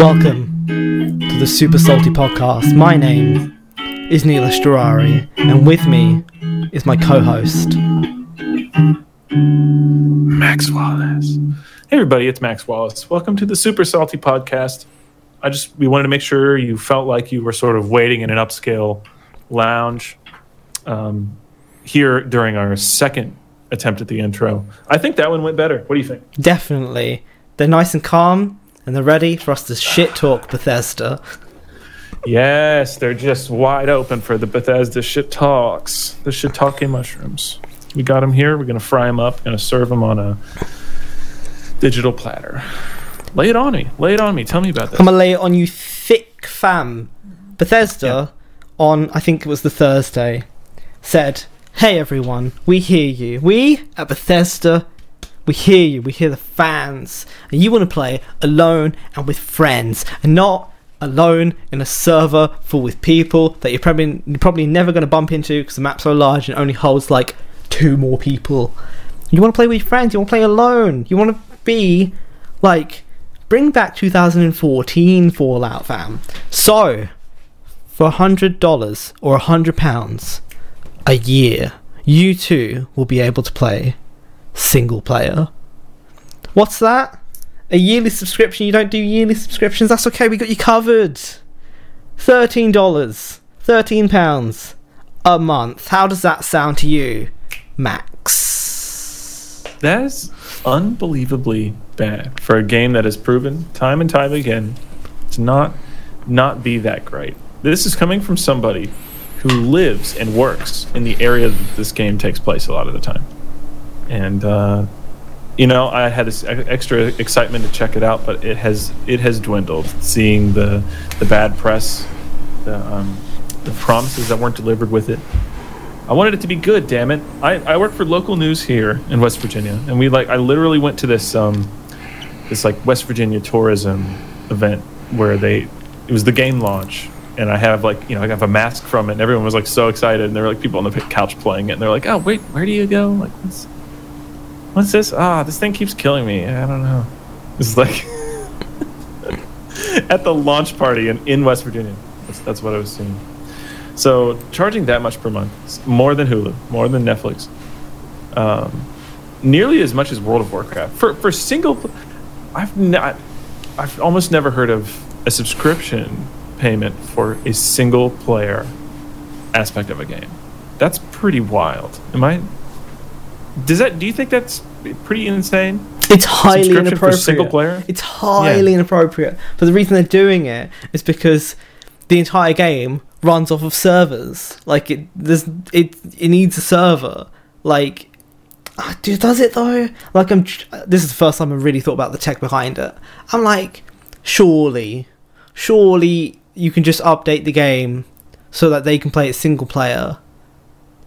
Welcome to the Super Salty Podcast. My name is Neil Estorari, and with me is my co-host. Max Wallace. Hey everybody, it's Max Wallace. Welcome to the Super Salty Podcast. I just we wanted to make sure you felt like you were sort of waiting in an upscale lounge um, here during our second attempt at the intro. I think that one went better. What do you think? Definitely, they're nice and calm, and they're ready for us to shit talk Bethesda. Yes, they're just wide open for the Bethesda shit talks, the shit talking mushrooms. We got them here. We're gonna fry them up. Gonna serve them on a digital platter. Lay it on me. Lay it on me. Tell me about this. I'm gonna lay it on you thick, fam. Bethesda, on I think it was the Thursday, said, "Hey everyone, we hear you. We at Bethesda, we hear you. We hear the fans, and you want to play alone and with friends, and not." Alone in a server full with people that you're probably you're probably never going to bump into because the map's so large and only holds like two more people. You want to play with your friends. You want to play alone. You want to be like bring back 2014 Fallout, fam. So, for a hundred dollars or a hundred pounds a year, you too will be able to play single player. What's that? A yearly subscription? You don't do yearly subscriptions? That's okay. We got you covered. Thirteen dollars, thirteen pounds a month. How does that sound to you, Max? That is unbelievably bad for a game that has proven time and time again to not not be that great. This is coming from somebody who lives and works in the area that this game takes place a lot of the time. And uh, you know, I had this extra excitement to check it out, but it has it has dwindled. Seeing the the bad press, the um, the promises that weren't delivered with it. I wanted it to be good, damn it. I, I work for local news here in West Virginia, and we like I literally went to this um this like West Virginia tourism event where they it was the game launch, and I have like you know I have a mask from it, and everyone was like so excited, and there were like people on the couch playing it, and they're like, oh wait, where do you go? Like what's this? Ah, this thing keeps killing me. I don't know. It's like at the launch party in, in West Virginia. That's, that's what I was seeing. So charging that much per month, more than Hulu, more than Netflix, um, nearly as much as World of Warcraft for for single. I've not, I've almost never heard of a subscription payment for a single player aspect of a game. That's pretty wild. Am I? Does that? Do you think that's pretty insane? It's highly inappropriate. single player? It's highly inappropriate. But the reason they're doing it is because the entire game runs off of servers. Like it, there's it. It needs a server. Like, ah, dude, does it though? Like I'm. This is the first time I really thought about the tech behind it. I'm like, surely, surely you can just update the game so that they can play it single player.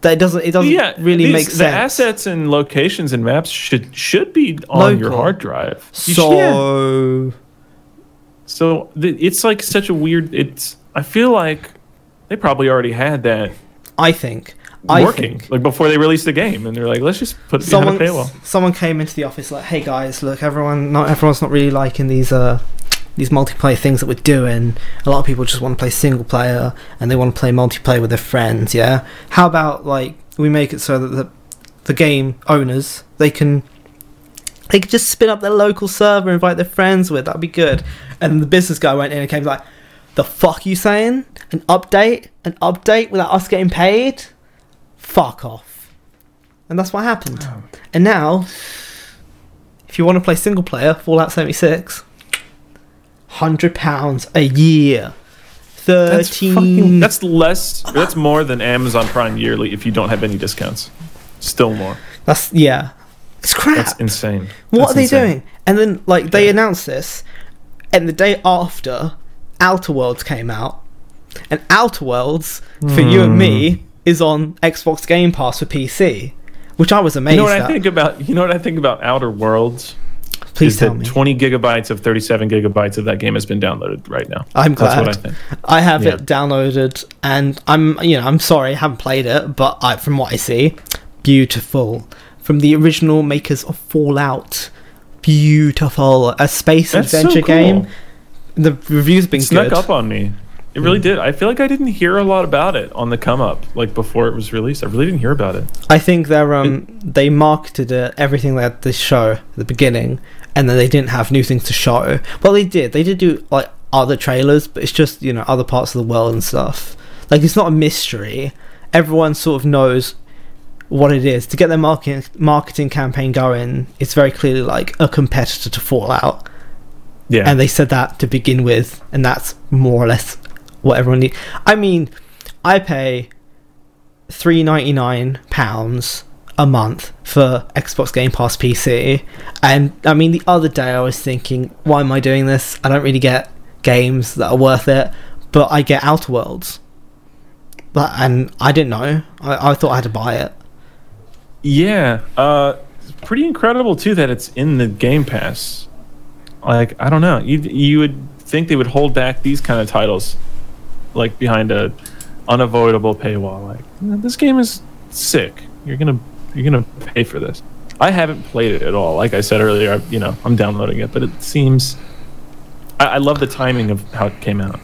That doesn't. It doesn't yeah, really these- make sense. The assets and locations and maps should should be on your hard drive. You should- yeah. So. So th- it's like such a weird. It's. I feel like they probably already had that I think. I working think. like before they released the game, and they're like, let's just put it someone a paywall. someone came into the office like, "Hey guys, look, everyone, not everyone's not really liking these uh these multiplayer things that we're doing. A lot of people just want to play single player and they want to play multiplayer with their friends. Yeah, how about like we make it so that the the game owners they can they could just spin up their local server, and invite their friends with. That'd be good. And the business guy went in and came like, "The fuck you saying? An update? An update without us getting paid? Fuck off." And that's what happened. And now, if you want to play single player, Fallout 76, hundred pounds a year, That's thirteen. fucking. That's less. That's more than Amazon Prime yearly if you don't have any discounts. Still more. That's yeah. It's crap. That's insane. what That's are they insane. doing? And then like they Yeah. announced this, and the day after, Outer Worlds came out, and Outer Worlds for you and Hmm. me is on Xbox Game Pass for PC, which I was amazed You know what at. I think about? You know what I think about Outer Worlds? Please tell that me. 20 gigabytes of 37 gigabytes of that game has been downloaded right now. I'm That's glad. what I think. I have Yeah. it downloaded, and I'm you know I'm sorry I haven't played it, but I, from what I see, beautiful. From the original makers of Fallout, beautiful. A space That's so adventure game. The reviews have been snuck good. up on me. It really did. I feel like I didn't hear a lot about it on the come up, like before it was released. I really didn't hear about it. I think they're um they marketed it, everything at this show at the beginning, and then they didn't have new things to show. Well, they did. They did do like other trailers, but it's just you know other parts of the world and stuff. Like it's not a mystery. Everyone sort of knows what it is to get their marketing marketing campaign going. It's very clearly like a competitor to Fallout, Yeah. and they said that to begin with, and that's more or less what everyone needs. I mean, I pay three ninety nine pounds a month for Xbox Game Pass PC, and I mean the other day I was thinking, why am I doing this? I don't really get games that are worth it, but I get Outer Worlds. But and I didn't know. I, I thought I had to buy it. Yeah, uh, pretty incredible too that it's in the Game Pass. Like I don't know, you you would think they would hold back these kind of titles, like behind a unavoidable paywall. Like this game is sick. You're gonna you're gonna pay for this. I haven't played it at all. Like I said earlier, you know I'm downloading it, but it seems. I, I love the timing of how it came out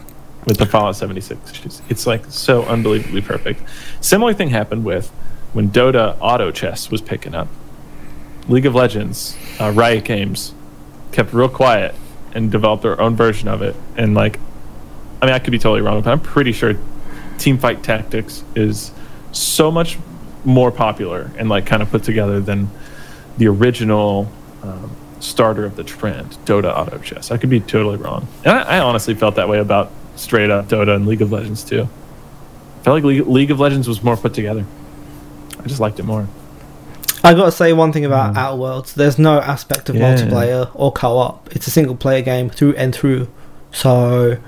with the Fallout 76. It's, it's like so unbelievably perfect. Similar thing happened with when Dota Auto Chess was picking up. League of Legends, uh, Riot Games, kept real quiet and developed their own version of it. And like, I mean, I could be totally wrong, but I'm pretty sure Teamfight Tactics is so much more popular and like kind of put together than the original um, starter of the trend, Dota Auto Chess. I could be totally wrong. And I, I honestly felt that way about straight up Dota and League of Legends too. I felt like League, League of Legends was more put together. I just liked it more. I gotta say one thing about Mm. Outer Worlds. There's no aspect of Yeah. multiplayer or co-op. It's a single player game through and through. So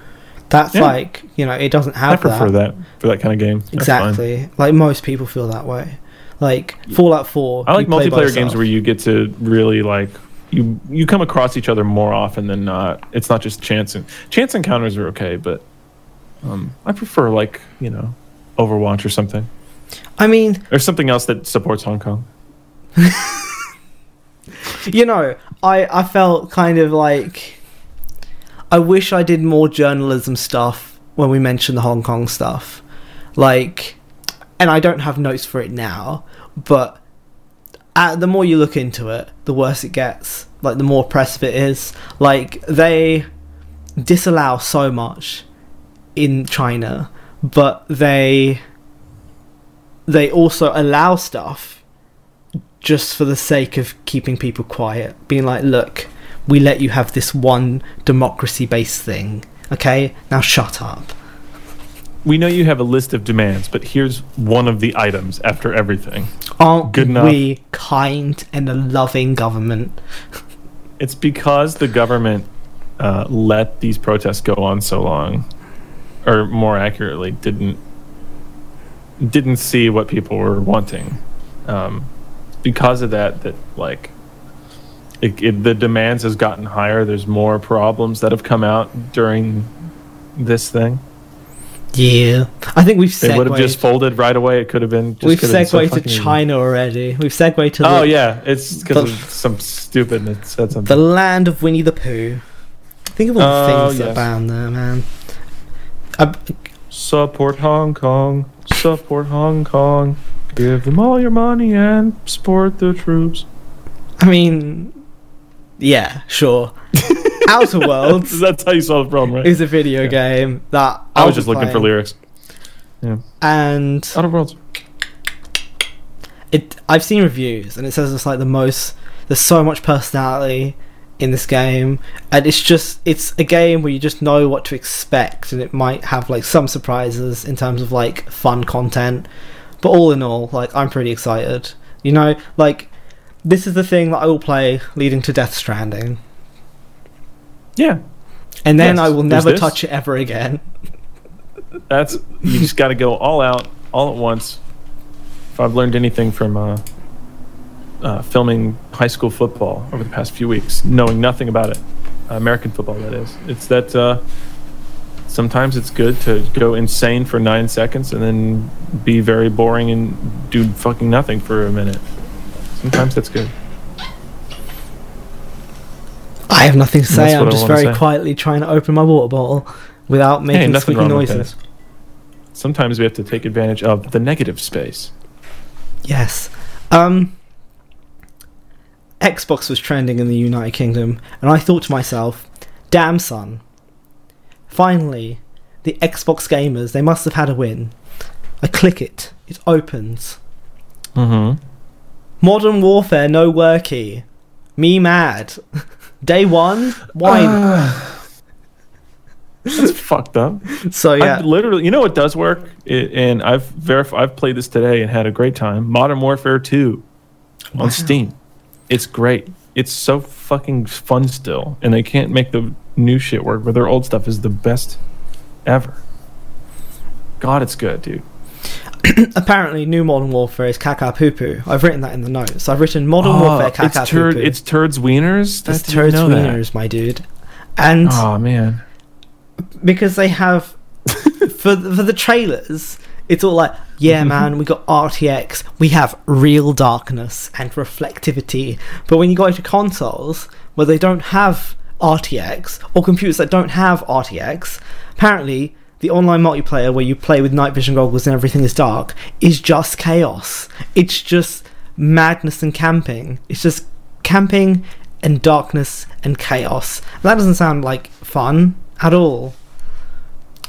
that's Yeah. like you know it doesn't have I prefer that. for that kind of game. That's fine. exactly. Like most people feel that way. Like Fallout Four. I like you play multiplayer games where you get to really like you you come across each other more often than not. It's not just chance and chance encounters are okay, but um, I prefer like you know Overwatch or something I mean, or something else that supports Hong Kong. you know, I I felt kind of like I wish I did more journalism stuff when we mentioned the Hong Kong stuff. Like and I don't have notes for it now, but uh, the more you look into it, the worse it gets. Like the more oppressive it is. Like they disallow so much in China, but they they also allow stuff just for the sake of keeping people quiet, being like, look, we let you have this one democracy based thing. Okay, now shut up. We know you have a list of demands, but here's one of the items after everything. Aren't Good enough. we kind and a loving government? It's because the government uh, let these protests go on so long, or more accurately, didn't didn't see what people were wanting. Um, because of that, that like it, it, the demands has gotten higher. There's more problems that have come out during this thing. Yeah, I think we've They would have just folded right away. It could have been. Just We've been so segued to. China already. We've segued to Oh the, yeah, it's because of some stupid. It said something. the land of Winnie the Pooh. Think of all the Oh, things that are yes. banned there, man. I, Support Hong Kong. Support Hong Kong. Give them all your money and support the troops. I mean, yeah, sure. Outer Worlds That's how you solve the problem, right? is a video Yeah. game that I was just looking for playing. lyrics. and Outer Worlds. it I've seen reviews and it says it's like the most there's so much personality in this game and it's just it's a game where you just know what to expect and it might have like some surprises in terms of like fun content but all in all like I'm pretty excited you know like this is the thing that I will play leading to Death Stranding. Yeah, and then Yes, I will never touch it ever again. That's you just got to go all out, all at once. If I've learned anything from uh, uh, filming high school football over the past few weeks, knowing nothing about it, uh, American football that is, it's that uh, sometimes it's good to go insane for nine seconds and then be very boring and do fucking nothing for a minute. Sometimes that's good. I have nothing to say. I'm just very say. quietly trying to open my water bottle without making nothing squeaky noises. Sometimes we have to take advantage of the negative space. Yes. Um Xbox was trending in the United Kingdom, and I thought to myself, damn son. Finally, the Xbox gamers, they must have had a win. I click it, it opens. Mm-hmm. Modern Warfare no worky. Me mad. Day one? Why? That's fucked up. so yeah. I've literally, you know what does work, it, and I've verified. I've played this today and had a great time. Modern Warfare Two on Wow. Steam. It's great. It's so fucking fun still, and they can't make the new shit work, but their old stuff is the best ever. God, it's good, dude. Apparently, new Modern Warfare is caca poo poo. I've written that in the notes. I've written Modern oh, Warfare Oh, it's caca poo poo. It's turds wieners. It's turds know that. wieners, my dude. And Oh man. because they have for the, for the trailers it's all like yeah mm-hmm. man we got rtx we have real darkness and reflectivity but when you go to consoles where they don't have rtx or computers that don't have rtx apparently the online multiplayer where you play with night vision goggles and everything is dark is just chaos it's just madness and camping it's just camping and darkness and chaos that doesn't sound like fun at all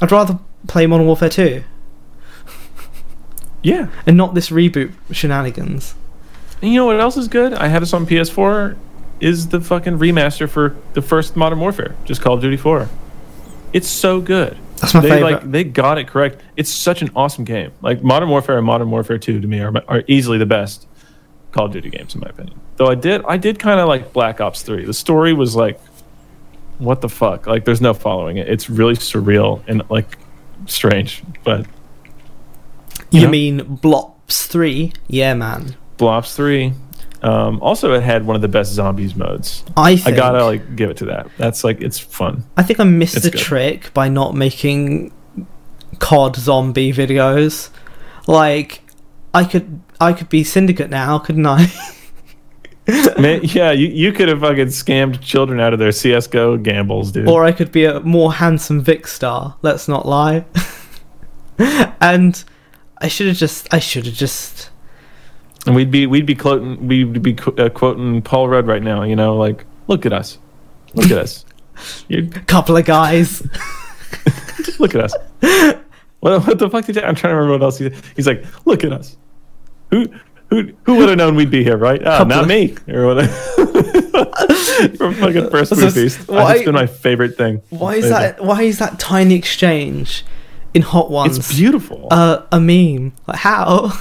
I'd rather play Modern Warfare 2 Yeah. and not this reboot shenanigans. And you know what else is good? I have this on PS4. Is the fucking remaster for the first Modern Warfare, just Call of Duty 4. It's so good. That's my they favorite. like they got it correct. It's such an awesome game. Like Modern Warfare and Modern Warfare 2 to me are, are easily the best Call of Duty games in my opinion. Though I did I did kind of like Black Ops 3. The story was like what the fuck? Like there's no following it. It's really surreal and like strange, but you yeah. mean Blops 3? Yeah, man. Blops 3 um, also it had one of the best zombies modes. I I gotta like give it to that. That's like it's fun. I think I missed It's the good. trick by not making COD zombie videos. Like, I could I could be Syndicate now, couldn't I? Man, yeah, you, you could have fucking scammed children out of their CS:GO gambles, dude. or I could be a more handsome Vikkstar. Let's not lie. and I should have just I should have just and we'd be we'd be quoting we'd be qu- uh, quoting Paul Rudd right now. You know, like look at us, look at us, you couple of guys. look at us. What, what the fuck did you, I'm trying to remember what else he He's like, look at us. Who who who would have known we'd be here, right? Ah, not of- me or whatever. From fucking first So feast. why- That's been my favorite thing. Why is Favorite. that? Why is that tiny exchange in Hot Ones It's beautiful. uh, a meme? Like, how?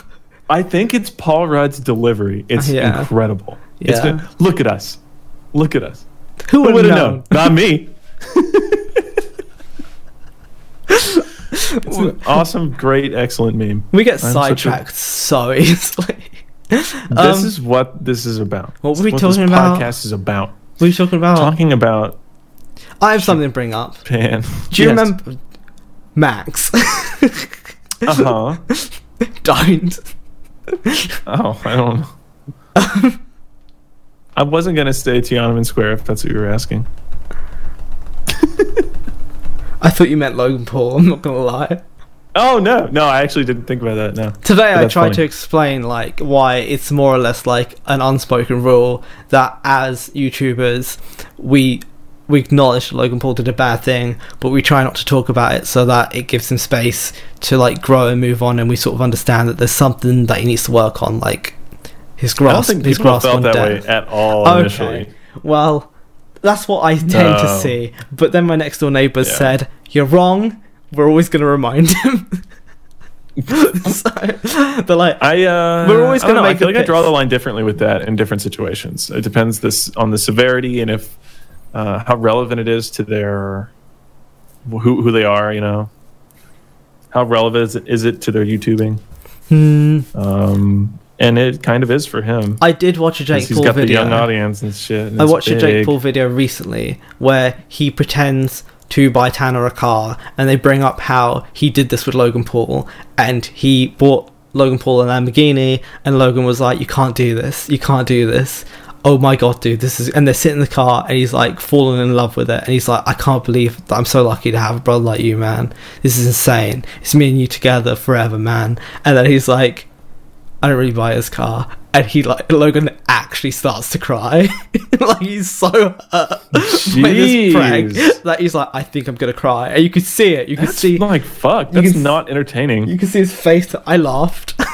I think it's Paul Rudd's delivery. It's Yeah. incredible. It's Yeah. been, look at us. Look at us. Who would have known? known? Not me. it's an awesome, great, excellent meme. We get I'm such a- sidetracked so easily. this Um, is what this is about. what were we This talking this about? Podcast is about What are you talking about? talking about I have something to bring up. Pan. Do you remember Max? Uh huh. Don't. Oh, I don't know. I wasn't gonna say Tiananmen Square if that's what you were asking. I thought you meant Logan Paul. I'm not gonna lie. Oh no, no, I actually didn't think about that. No. Today I tried funny. to explain like why it's more or less like an unspoken rule that as YouTubers we we acknowledge that Logan Paul did a bad thing, but we try not to talk about it so that it gives him space to like grow and move on, and we sort of understand that there's something that he needs to work on, like his grasp. I don't think his grasp felt that death. way at all Okay. initially. Well, that's what I tend to see. But then my next door neighbours Yeah. said, "You're wrong. We're always going to remind him." so they're like, I uh, We're always gonna make I feel like I draw the line differently with that in different situations. It depends this on the severity and if uh, how relevant it is to their who who they are. You know, how relevant is it, is it to their YouTubing? hmm. Um, and it kind of is for him. I did watch a Jake he's Paul got the video. young audience and shit. and I watched a Jake. Paul video recently where he pretends to buy Tanner a car, and they bring up how he did this with Logan Paul, and he bought Logan Paul a Lamborghini, and Logan was like, "You can't do this. You can't do this." "Oh my god, dude, this is." And they're sitting in the car, and he's like falling in love with it, and he's like, "I can't believe that I'm so lucky to have a brother like you, man. This is insane. It's me and you together forever, man." And then he's like, "I don't really buy his car." And he like Logan actually starts to cry, like he's so hurt by this prank that he's like, "I think I'm gonna cry," and you could see it. You could That's see, like fuck. That's can not entertaining. you can see his face. I laughed.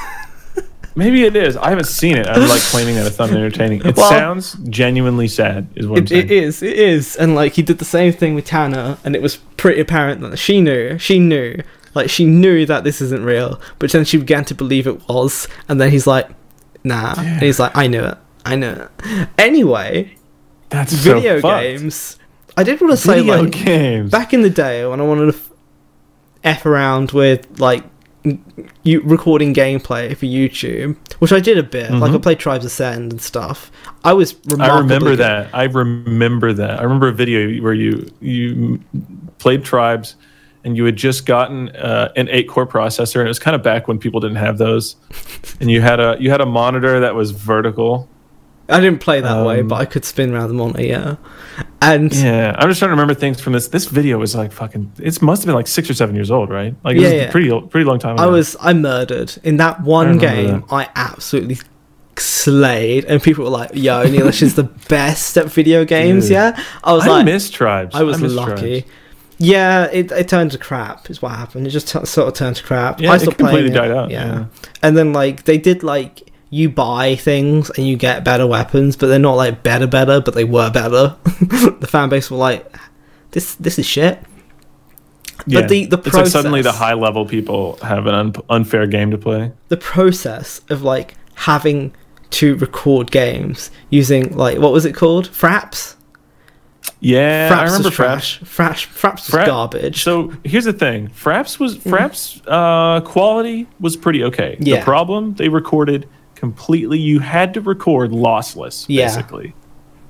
Maybe it is. I haven't seen it. I'm like claiming that it's not entertaining. It Well- sounds genuinely sad. Is what I'm It, saying. it is, it is, and like he did the same thing with Tanner, and it was pretty apparent that she knew, she knew, like she knew that this isn't real, but then she began to believe it was, and then he's like, nah, and he's like, I knew it, I knew it. Anyway, That's so video fucked. games. I did want to say Video like games. back in the day when I wanted to f- f around with like you recording gameplay for YouTube, which I did a bit. Like I Mhm. played Tribes Ascend and stuff. I was. I remember good. that. I remember that. I remember a video where you you played tribes, and you had just gotten uh, an eight core processor, and it was kind of back when people didn't have those, and you had a you had a monitor that was vertical. I didn't play that way, Um, but I could spin around the monitor, yeah. And Yeah, I'm just trying to remember things from this. This video was like fucking. It must have been like six or seven years old, right? Like it Yeah, was yeah. a pretty old- pretty long time. Ago. I was I murdered in that one remember game. I absolutely slayed, and people were like, "Yo, Neelesh is the best at video games." Dude. Yeah, I was like. I like, miss tribes. I was miss lucky. Tribes. Yeah, it, it turned to crap. Is what happened. It just t- sort of turned to crap. Yeah, I it stopped completely died out. Yeah. and then like they did like you buy things and you get better weapons, but they're not like better better, but they were better. the fan base were like, "This this is shit." Yeah. the- the it's like suddenly the high level people have an un- unfair game to play. the process of like having to record games using like what was it called fraps Yeah, fraps I remember Fraps. fraps fraps was Fra- garbage So here's the thing: Fraps was Fraps uh, quality was pretty okay. Yeah. The problem they recorded completely. You had to record lossless, Yeah. basically,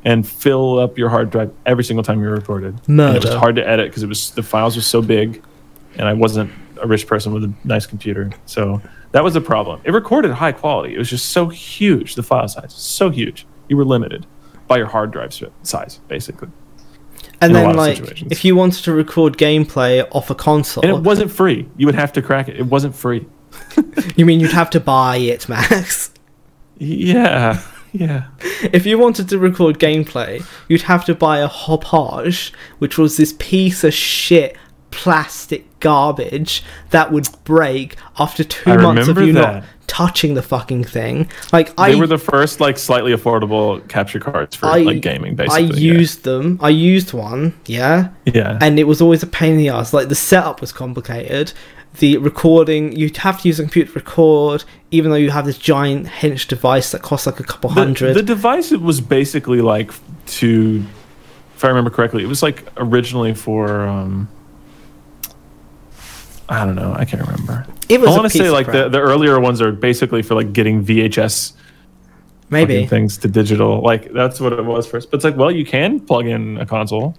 and fill up your hard drive every single time you recorded. And it was hard to edit because it was the files were so big, and I wasn't a rich person with a nice computer, so that was the problem. It recorded high quality. It was just so huge. The file size so huge. You were limited by your hard drive size, basically. and then like if you wanted to record gameplay off a console And it wasn't free. You would have to crack it. It wasn't free. you mean you'd have to buy it max Yeah, yeah. if you wanted to record gameplay you'd have to buy a Hauppauge which was this piece of shit plastic garbage that would break after two I months of you that. not touching the fucking thing like They i were the first like slightly affordable capture cards for I, like gaming. I Basically, yeah. used them. I used one, yeah, Yeah, and it was always a pain in the ass. Like the setup was complicated. The recording, you'd have to use a computer to record, even though you have this giant hinge device that costs like a couple the, hundred. the device it was basically like to, if I remember correctly, it was like originally for. um I don't know. I can't remember. it was. I want to say like the, the earlier ones are basically for like getting VHS maybe. things to digital. Like that's what it was first. But it's like, well, you can plug in a console.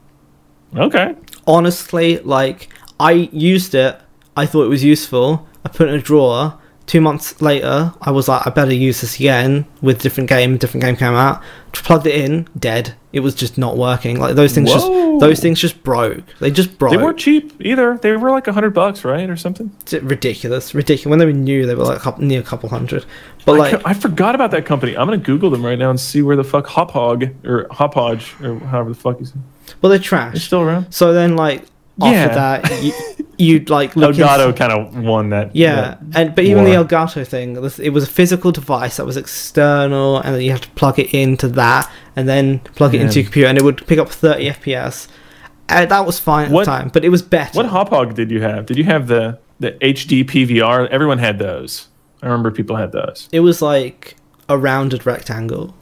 Okay. Honestly, like I used it. I thought it was useful. I put it in a drawer. Two months later, I was like, I better use this again with different game. Different game came out. Plugged it in, dead. It was just not working. Like those things just those things just broke. They just broke. They weren't cheap either. They were like a hundred bucks, right, or something. It's ridiculous, ridiculous. When they were new, they were like a couple, near a couple hundred. But I, like, ca- I forgot about that company. I'm gonna Google them right now and see where the fuck Hop Hog or Hop Hodge or however the fuck you say. well, they're It's trash. still around. So then, like Yeah. that, you, you'd like look Elgato kind of won that. Yeah, that and but even the. Elgato thing, it was a physical device that was external, and then you have to plug it into that, and then plug it into your computer, and it would pick up 30 FPS. And that was fine at What- the time, but it was better. What Hauppauge did you have? Did you have the the HD PVR? Everyone had those. I remember people had those. it was like a rounded rectangle.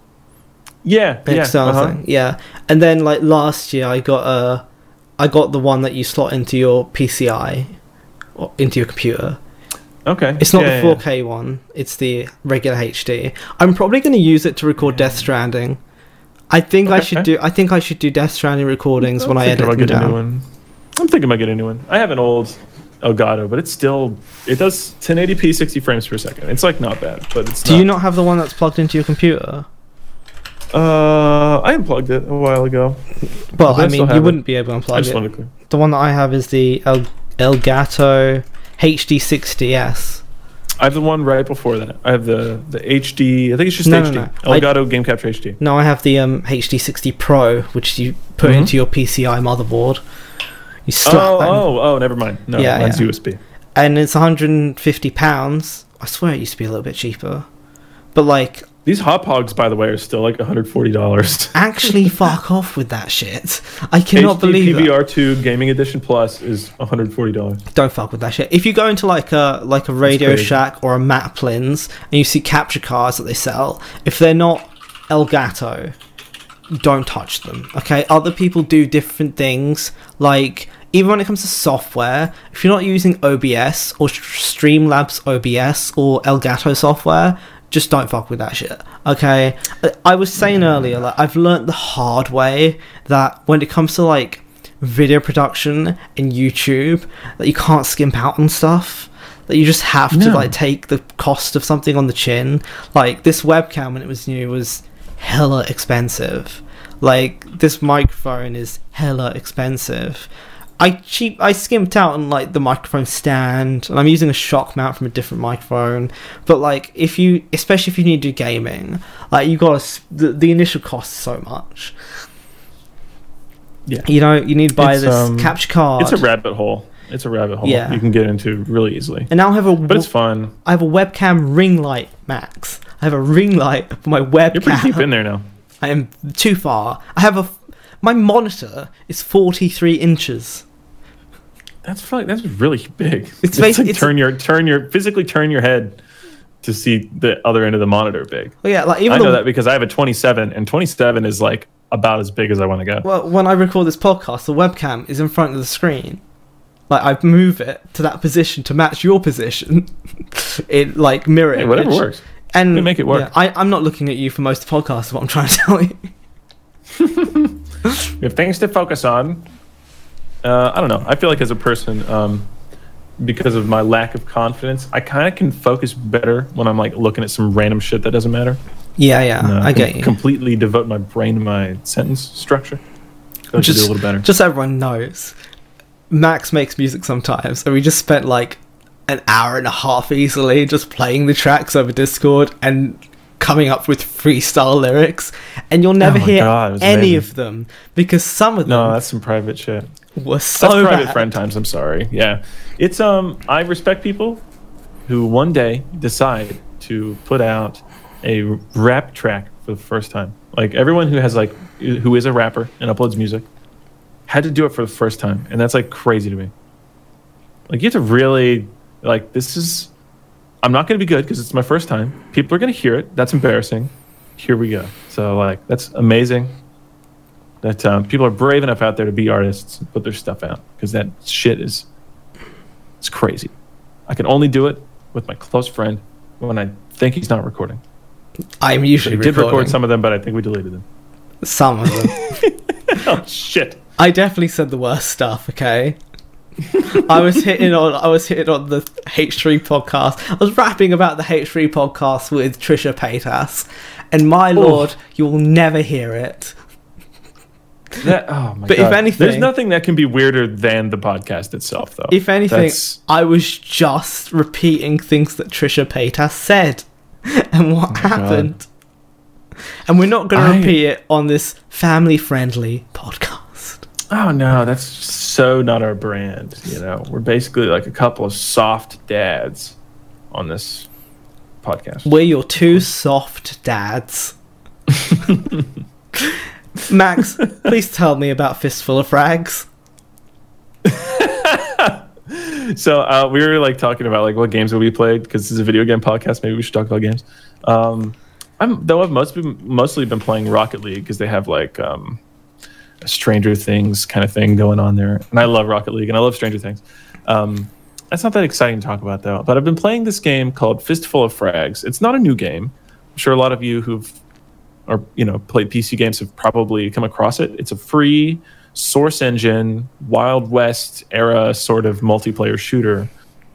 Yeah, yeah. uh-huh. thing. Yeah, and then like last year, I got a, I got the one that you slot into your PCI, or into your computer. Okay. It's not Yeah, the 4K one; it's the regular HD. I'm probably going to use it to record Death Stranding. I think I Okay. should eh? do. I think I should do Death Stranding recordings I'm when I edit about them getting a new one. I'm thinking about getting a new one. I have an old Elgato, but it's still it does 1080p 60 frames per second. It's like not bad, but it's Do not. you not have the one that's plugged into your computer? Uh, I unplugged it a while ago. Well, I I mean, you it. wouldn't be able to I unplug just it. wanted to. The one that I have is the El- Elgato HD60S. I have the one right before that. I have the the HD. I think it's just No, no, HD. no. I- Elgato Game Capture HD. No, I have the um, HD60 Pro, which you put Mhm. into your PCI motherboard. You slap Oh, that oh, oh, never mind. No, Yeah, mine's yeah. USB. and it's 150 pounds. I swear it used to be a little bit cheaper, but like These hot hogs, by the way, are still like $140. actually fuck off with that shit. I cannot HD believe it. PVR2 Gaming Edition Plus is $140. Don't fuck with that shit. If you go into like a like a Radio. Shack or a Maplins and you see capture cards that they sell, if they're not Elgato, don't touch them. Okay, other people do different things. Like even when it comes to software, if you're not using OBS or Streamlabs OBS or Elgato software, just don't fuck with that shit. Okay, I- was saying earlier, like I've learnt the hard way that when it comes to like video production and YouTube, that you can't skimp out on stuff. That you just have to like take the cost of something on the chin. Like this webcam when it was new was hella expensive. Like this microphone is hella expensive. I cheap I skimped out on like the microphone stand and I'm using a shock mount from a different microphone. But like if you especially if you need to do gaming, like you got to the, the initial cost is so much. Yeah. You know, you need to buy It's, this um, capture card. It's a rabbit hole. It's a rabbit hole. Yeah. You can get into really easily. and now I have a But it's fun. I have a webcam ring light, Max. I have a ring light for my webcam. You're pretty deep in there now. I am too far. I have a. My monitor is 43 inches. That's probably, that's really big. It's It's, like it's- turn your turn your physically turn your head to see the other end of the monitor big. Oh yeah, like even I the, know that because I have a 27 and 27 is like about as big as I want to go. well, when I record this podcast, the webcam is in front of the screen. Like I move it to that position to match your position. it like mirror Hey, whatever image. works. And We make it work. yeah, I, I'm not looking at you for most of the podcast. Is what I'm trying to tell you. We have things to focus on. Uh, I don't know. I feel like as a person, um, because of my lack of confidence, I kind of can focus better when I'm like looking at some random shit that doesn't matter. Yeah, yeah, And, uh, I get you. Completely devote my brain to my sentence structure. So can do a little better. Just so everyone knows, Max makes music sometimes, and we just spent like an hour and a half easily just playing the tracks over Discord and coming up with freestyle lyrics, and you'll never Oh hear God, any amazing. of them because some of them. no, that's some private shit. Were so That's private bad. friend times. I'm sorry. Yeah, it's um. I respect people who one day decide to put out a rap track for the first time. Like everyone who has like who is a rapper and uploads music had to do it for the first time, and that's like crazy to me. Like you have to really like this is. I'm not going to be good because it's my first time. People are going to hear it. That's embarrassing. Here we go. So like that's amazing that um, people are brave enough out there to be artists and put their stuff out because that shit is it's crazy. I can only do it with my close friend when I think he's not recording. I'm We usually did record some of them, but I think we deleted them. some of them. oh shit! I definitely said the worst stuff. Okay. I was hitting on I was hitting on the H3 podcast. I was rapping about the H3 podcast with Trisha Paytas, and my lord, you will never hear it. That, oh my But if anything- there's nothing that can be weirder than the podcast itself, though. If anything, That's- I was just repeating things that Trisha Paytas said and what Oh happened. And we're not going I- to repeat it on this family-friendly podcast. oh no, that's so not our brand. You know, we're basically like a couple of soft dads on this podcast. We're your two soft dads. Max, please tell me about Fistful of Frags. so uh, we were like talking about like what games will we played because this is a video game podcast. Maybe we should talk about games. Um, I'm though I've mostly been, mostly been playing Rocket League because they have like um, a Stranger Things kind of thing going on there, and I love Rocket League and I love Stranger Things. Um, that's not that exciting to talk about though. But I've been playing this game called Fistful of Frags. It's not a new game. I'm sure a lot of you who've or you know played PC games have probably come across it. It's a free source engine Wild West era sort of multiplayer shooter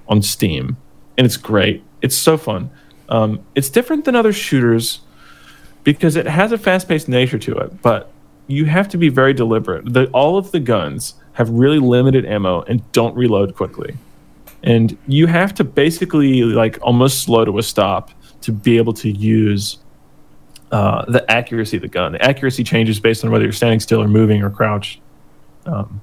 on Steam, and it's great. It's so fun. Um, it's different than other shooters because it has a fast-paced nature to it, but you have to be very deliberate. The, all of the guns have really limited ammo and don't reload quickly, and you have to basically like almost slow to a stop to be able to use uh, the accuracy of the gun. The accuracy changes based on whether you're standing still or moving or crouched. Um,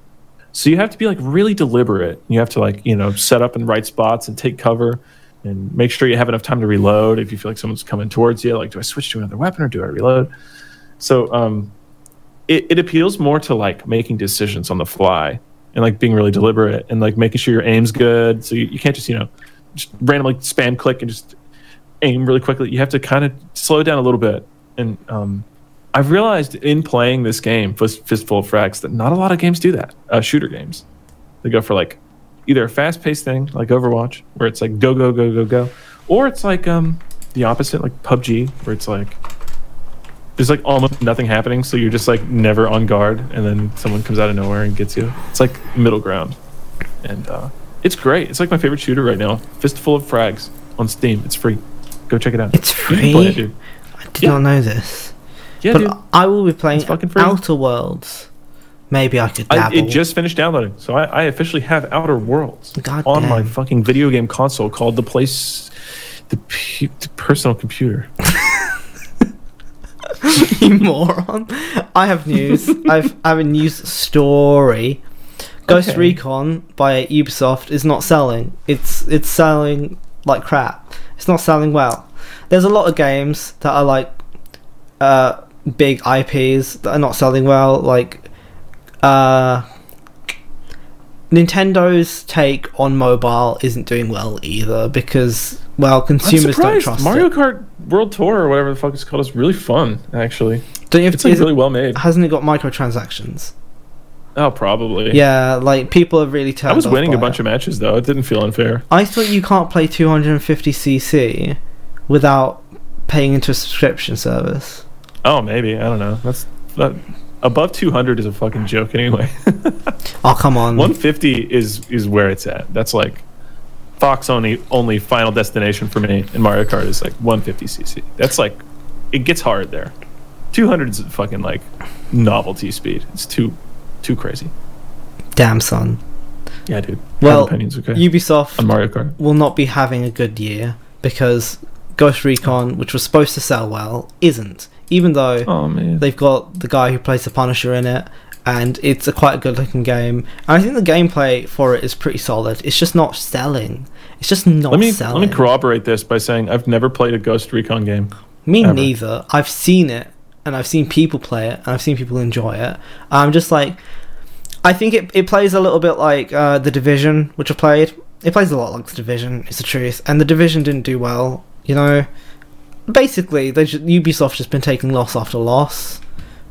so you have to be like really deliberate. You have to like you know set up in right spots and take cover and make sure you have enough time to reload. If you feel like someone's coming towards you, like do I switch to another weapon or do I reload? So um, it, it appeals more to like making decisions on the fly and like being really deliberate and like making sure your aim's good. So you, you can't just you know just randomly spam click and just aim really quickly. You have to kind of slow down a little bit. And um, I've realized in playing this game, Fistful of Frags, that not a lot of games do that. Uh, shooter games, they go for like either a fast-paced thing like Overwatch, where it's like go go go go go, or it's like um the opposite, like PUBG, where it's like there's like almost nothing happening, so you're just like never on guard, and then someone comes out of nowhere and gets you. It's like middle ground, and uh, it's great. It's like my favorite shooter right now. Fistful of Frags on Steam. It's free. Go check it out. It's You can play it, free. dude. I did Yeah. not know this. Yeah, but dude. I will be playing. Outer Worlds. Maybe I could I, it just finished downloading, so I, I officially have Outer Worlds God on my fucking video game console called the place, the, pu- the personal computer. you moron. I have news. I've I have a news story. Ghost Okay. Recon by Ubisoft is not selling. It's it's selling like crap. It's not selling well. There's a lot of games that are like uh big IPs that are not selling well like uh Nintendo's take on mobile isn't doing well either because well consumers don't trust Mario it. Kart World Tour or whatever the fuck it's called is really fun. Actually, Don't you have, it's like really well made. hasn't it got microtransactions? Oh, probably. Yeah, like people are really turned I was winning a bunch it. of matches though. It didn't feel unfair. I thought you can't play 250cc without paying into a subscription service. Oh, maybe I don't know. That's that, above 200 is a fucking joke anyway. Oh come on! 150 is is where it's at. That's like Fox only only final destination for me in Mario Kart is like 150cc. That's like it gets hard there. 200 is fucking like novelty speed. It's too too crazy. Damn son. Yeah, dude. Well, opinions, okay? Ubisoft on Mario Kart. will not be having a good year because Ghost Recon, which was supposed to sell well, isn't. Even though Oh they've got the guy who plays the Punisher in it, and it's a quite a good looking game. And I think the gameplay for it is pretty solid. It's just not selling. It's just not let me selling. let me corroborate this by saying I've never played a Ghost Recon game. Me ever. neither. I've seen it and I've seen people play it and I've seen people enjoy it. I'm just like, I think it, it plays a little bit like uh, The Division, which I played. It plays a lot like The Division, it's the truth. And The Division didn't do well, you know. Basically, they just, Ubisoft just been taking loss after loss.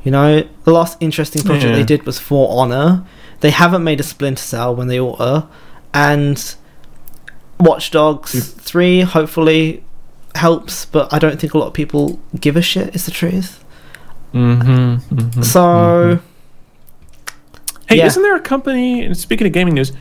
You know, the last interesting project Yeah. they did was For Honor. They haven't made a Splinter Cell when they ought to. And Watch Dogs You- 3 hopefully helps, but I don't think a lot of people give a shit, is the truth. Mm-hmm, mm-hmm So, mm-hmm. Hey, Yeah. isn't there a company? Speaking of gaming news,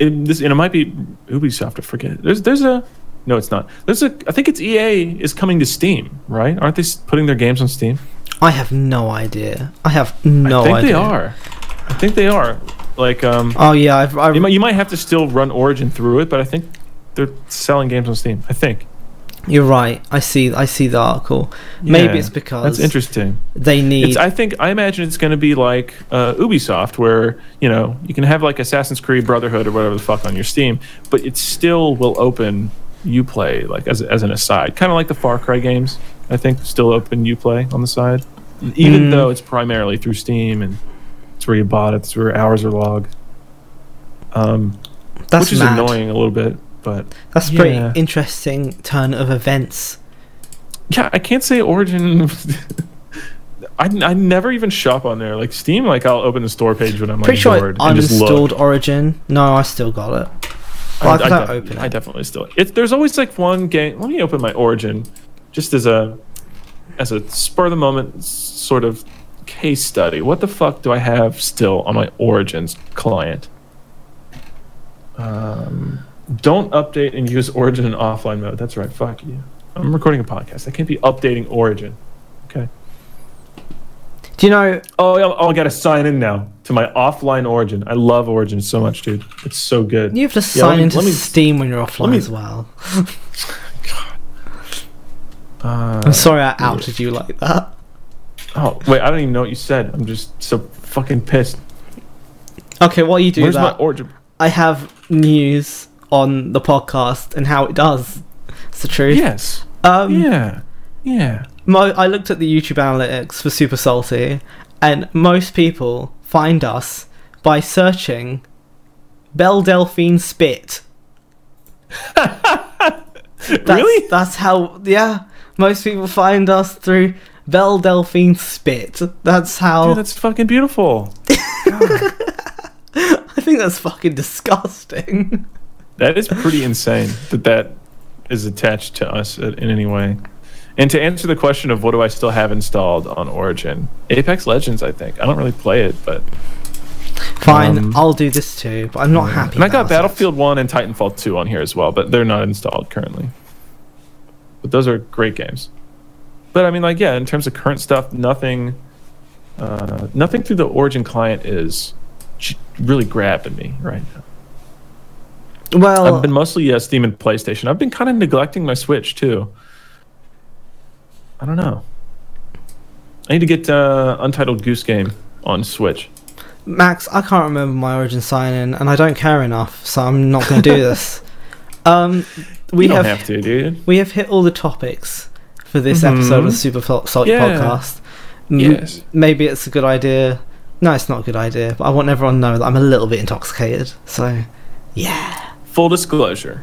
it, this and it might be Ubisoft. I forget. There's there's a no, it's not. There's a. I think it's EA is coming to Steam, right? Aren't they putting their games on Steam? I have no idea. I have no idea. I think idea. they are. I think they are. Like um, Oh, yeah, I've, I've you might you might have to still run Origin through it, but I think they're selling games on Steam. I think. you're right. I see I see the article. Maybe Yeah, it's because That's interesting. they need It's, I think I imagine it's going to be like uh, Ubisoft, where you know you can have like Assassin's Creed Brotherhood or whatever the fuck on your Steam, but it still will open UPlay like as as an aside, kind of like the Far Cry games. I think still open UPlay on the side, even Mm. though it's primarily through Steam and it's where you bought it, it's where hours are logged. Um, that's which is mad. annoying a little bit, but That's a pretty interesting turn of events. yeah, I can't say Origin. I, I never even shop on there. Like Steam, like I'll open the store page when I'm Pretty like sure bored I uninstalled Origin. No, I still got it. Well, I, open I definitely still. It, there's always like one game. Let me open my Origin, just as a as a spur of the moment sort of case study. What the fuck do I have still on my Origins client? Um, don't update and use Origin in offline mode. That's right. Fuck you. I'm recording a podcast. I can't be updating Origin. Okay. Do you know? Oh, yeah, oh, I gotta sign in now to my offline Origin. I love Origin so much, dude. It's so good. You have to Yeah, sign let me- into me- Steam when you're offline me- as well. Uh, I'm sorry I outed you like that. oh, wait, I don't even know what you said. I'm just so fucking pissed. Okay, while you do Where's my Origin? I have news on the podcast and how it does. It's the truth. Yes. Um, Yeah. Yeah. Mo- I looked at the YouTube analytics for Super Salty, and most people find us by searching Belle Delphine Spit. That's, really? That's how. Yeah, most people find us through Belle Delphine Spit. That's how. Dude, that's fucking beautiful. I think that's fucking disgusting. That is pretty insane that that is attached to us in any way. And to answer the question of what do I still have installed on Origin, Apex Legends, I think. I don't really play it, but Fine, Um, I'll do this too, but I'm not happy. and I got about it. Battlefield One and Titanfall Two on here as well, but they're not installed currently. But those are great games. But I mean, like, yeah, in terms of current stuff, nothing, uh, nothing through the Origin client is really grabbing me right now. Well, I've been mostly uh, Steam and PlayStation. I've been kind of neglecting my Switch too. I don't know. I need to get uh, Untitled Goose Game on Switch. Max, I can't remember my origin sign in, and I don't care enough, so I'm not going to do this. Um, we you don't have, have to, dude. we have hit all the topics for this episode of the. Super Salty Yeah. podcast. M- Yes. maybe it's a good idea. No, it's not a good idea, but I want everyone to know that I'm a little bit intoxicated. So, yeah, Full disclosure,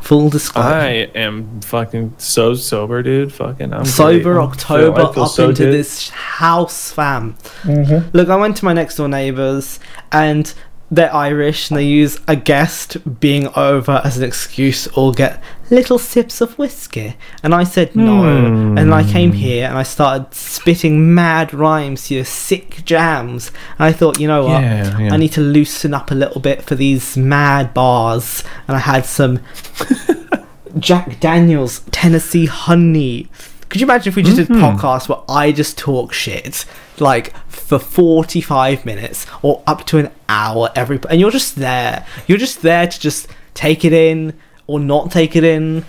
full disclosure. I am fucking so sober, dude. Fucking, I'm Sober great. I October feel- I feel up so into good. this house, fam. Mm-hmm. Look, I went to my next door neighbours and they're Irish and they use a guest being over as an excuse or get little sips of whiskey. And I said no. Hmm. And I came here and I started spitting mad rhymes to your sick jams. And I thought, you know what? Yeah, yeah. I need to loosen up a little bit for these mad bars. And I had some Jack Daniels Tennessee Honey. Could you imagine if we just did Mhm. podcasts where I just talk shit like for 45 minutes or up to an hour every and you're just there. You're just there to just take it in or not take it in.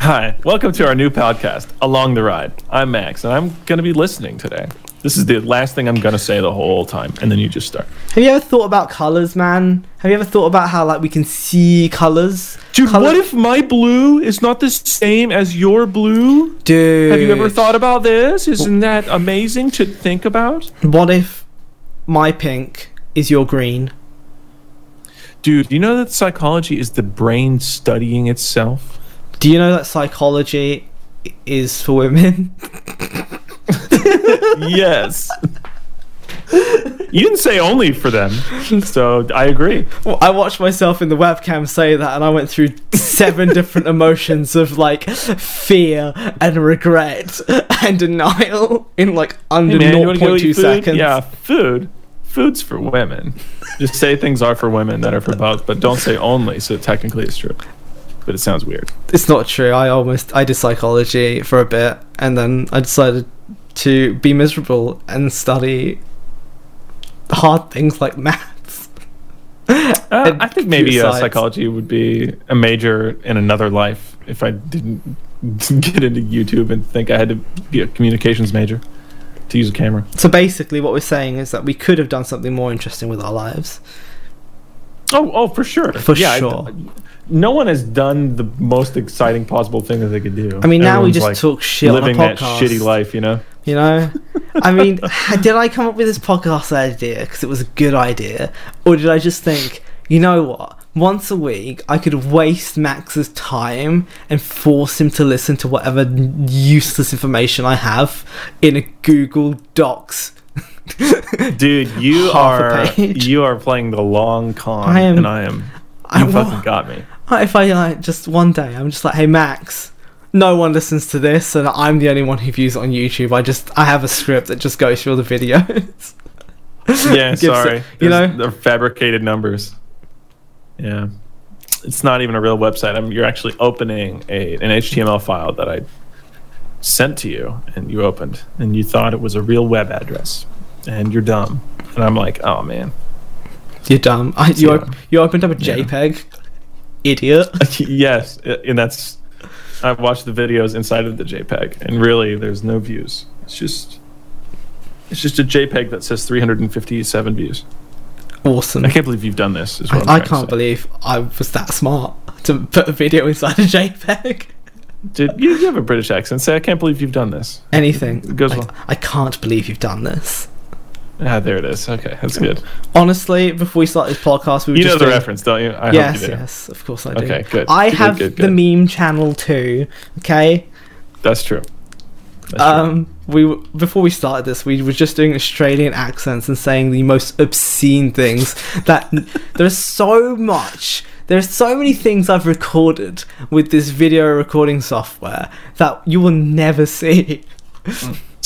Hi, welcome to our new podcast, Along the Ride. I'm Max, and I'm going to be listening today. This is the last thing I'm to say the whole time, and then you just start. Have you ever thought about colors, man? Have you ever thought about how like we can see colors? Dude, Colour- what if my blue is not the same as your blue? Dude, Have you ever thought about this? Isn't that amazing to think about? What if my pink is your green? Dude, do you know that psychology is the brain studying itself? Do you know that psychology is for women? yes. you didn't say only for them, so I agree. Well, I watched myself in the webcam say that, and I went through seven different emotions of like fear and regret and denial in like under Hey, man, you wanna go 0.2 eat food? seconds. Yeah, food. Food's for women. Just say things are for women that are for both, but don't say only, so technically it's true. But it sounds weird. It's not true. I almost I did psychology for a bit, and then I decided to be miserable and study hard things like maths. Uh, I think maybe uh, psychology would be a major in another life if I didn't get into YouTube and think I had to be a communications major to use a camera. So basically, what we're saying is that we could have done something more interesting with our lives. Oh, oh, for sure. For yeah, I- sure. no one has done the most exciting possible thing that they could do. I mean, now we just like, talk shit living on a that shitty life, you know. You know, I mean, did I come up with this podcast idea because it was a good idea, or did I just think, you know what? Once a week, I could waste Max's time and force him to listen to whatever useless information I have in a Google Docs. Dude, you are you are playing the long con, I am- and I am. I You wa- fucking got me. If I like just one day I'm just like, hey Max, no one listens to this, and I'm the only one who views it on YouTube. I just I have a script that just goes through all the videos. Yeah, Gives it- sorry. you There's- know? they're fabricated numbers. Yeah, it's not even a real website. I'm, you're actually opening a an HTML file that I sent to you and you opened and you thought it was a real web address and you're dumb. And I'm like, oh man. You're dumb. I, you, Yeah. op- you opened up a Yeah. JPEG. Idiot. yes, and that's I've watched the videos inside of the JPEG, and really, there's no views. It's just it's just a JPEG that says 357 views. Awesome. I can't believe you've done this. Is what I'm I, I can't believe I was that smart to put a video inside a JPEG. Dude, you, you have a British accent. Say, I can't believe you've done this. Anything. It goes I, well. I can't believe you've done this. Ah, there it is. Okay, that's good. Honestly, before we start this podcast, we were You know just the doing- reference, don't you? I yes, hope you do. yes, of course I do. Okay, good. I Good, have good, the meme channel too. Okay. That's true. That's true. Um, we before we started this, we were just doing Australian accents and saying the most obscene things. That there's so much. There's so many things I've recorded with this video recording software that you will never see.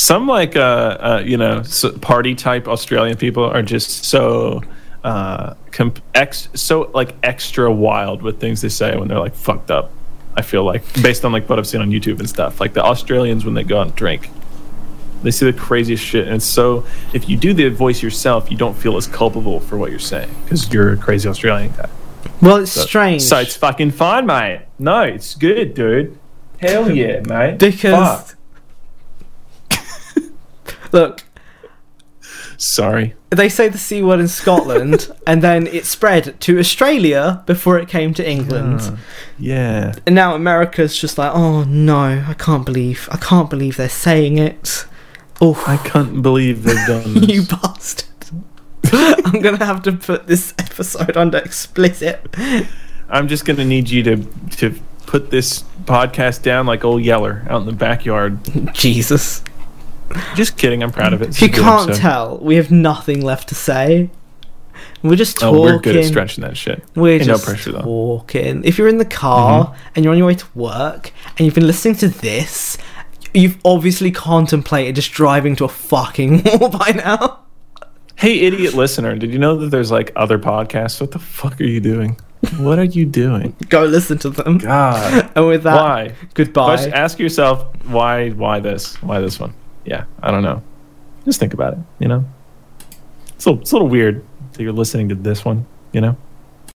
Some like uh, uh you know party type Australian people are just so uh comp- ex so like extra wild with things they say when they're like fucked up. I feel like based on like what I've seen on YouTube and stuff. Like the Australians when they go out and drink, they see the craziest shit, and so if you do the voice yourself, you don't feel as culpable for what you're saying because you're a crazy Australian guy. Well, it's So- strange So it's fucking fine, mate. No, it's good, dude. Hell yeah, mate. because Fuck. Look, Sorry. they say the c word in Scotland, and then it spread to Australia before it came to England. Uh, yeah. And now America's just like, oh no, I can't believe, I can't believe they're saying it. Oh, I can't believe they've done this. you bastard. I'm gonna have to put this episode under explicit. I'm just gonna need you to to put this podcast down like old Yeller out in the backyard. Jesus. Just kidding. I'm proud of it. It's If you can't episode. tell, we have nothing left to say. We're just talking. Oh, we're good at stretching that shit. We're Ain't no just pressure, though. Mm-hmm. talking. If you're in the car and you're on your way to work and you've been listening to this, you've obviously contemplated just driving to a fucking wall by now. Hey, idiot listener, did you know that there's like other podcasts? What the fuck are you doing? What are you doing? Go listen to them. God. And with that, Why? goodbye. Ask yourself why why this? Why this one? Yeah, I don't know. Just think about it, you know? It's a, it's a little weird that you're listening to this one, you know?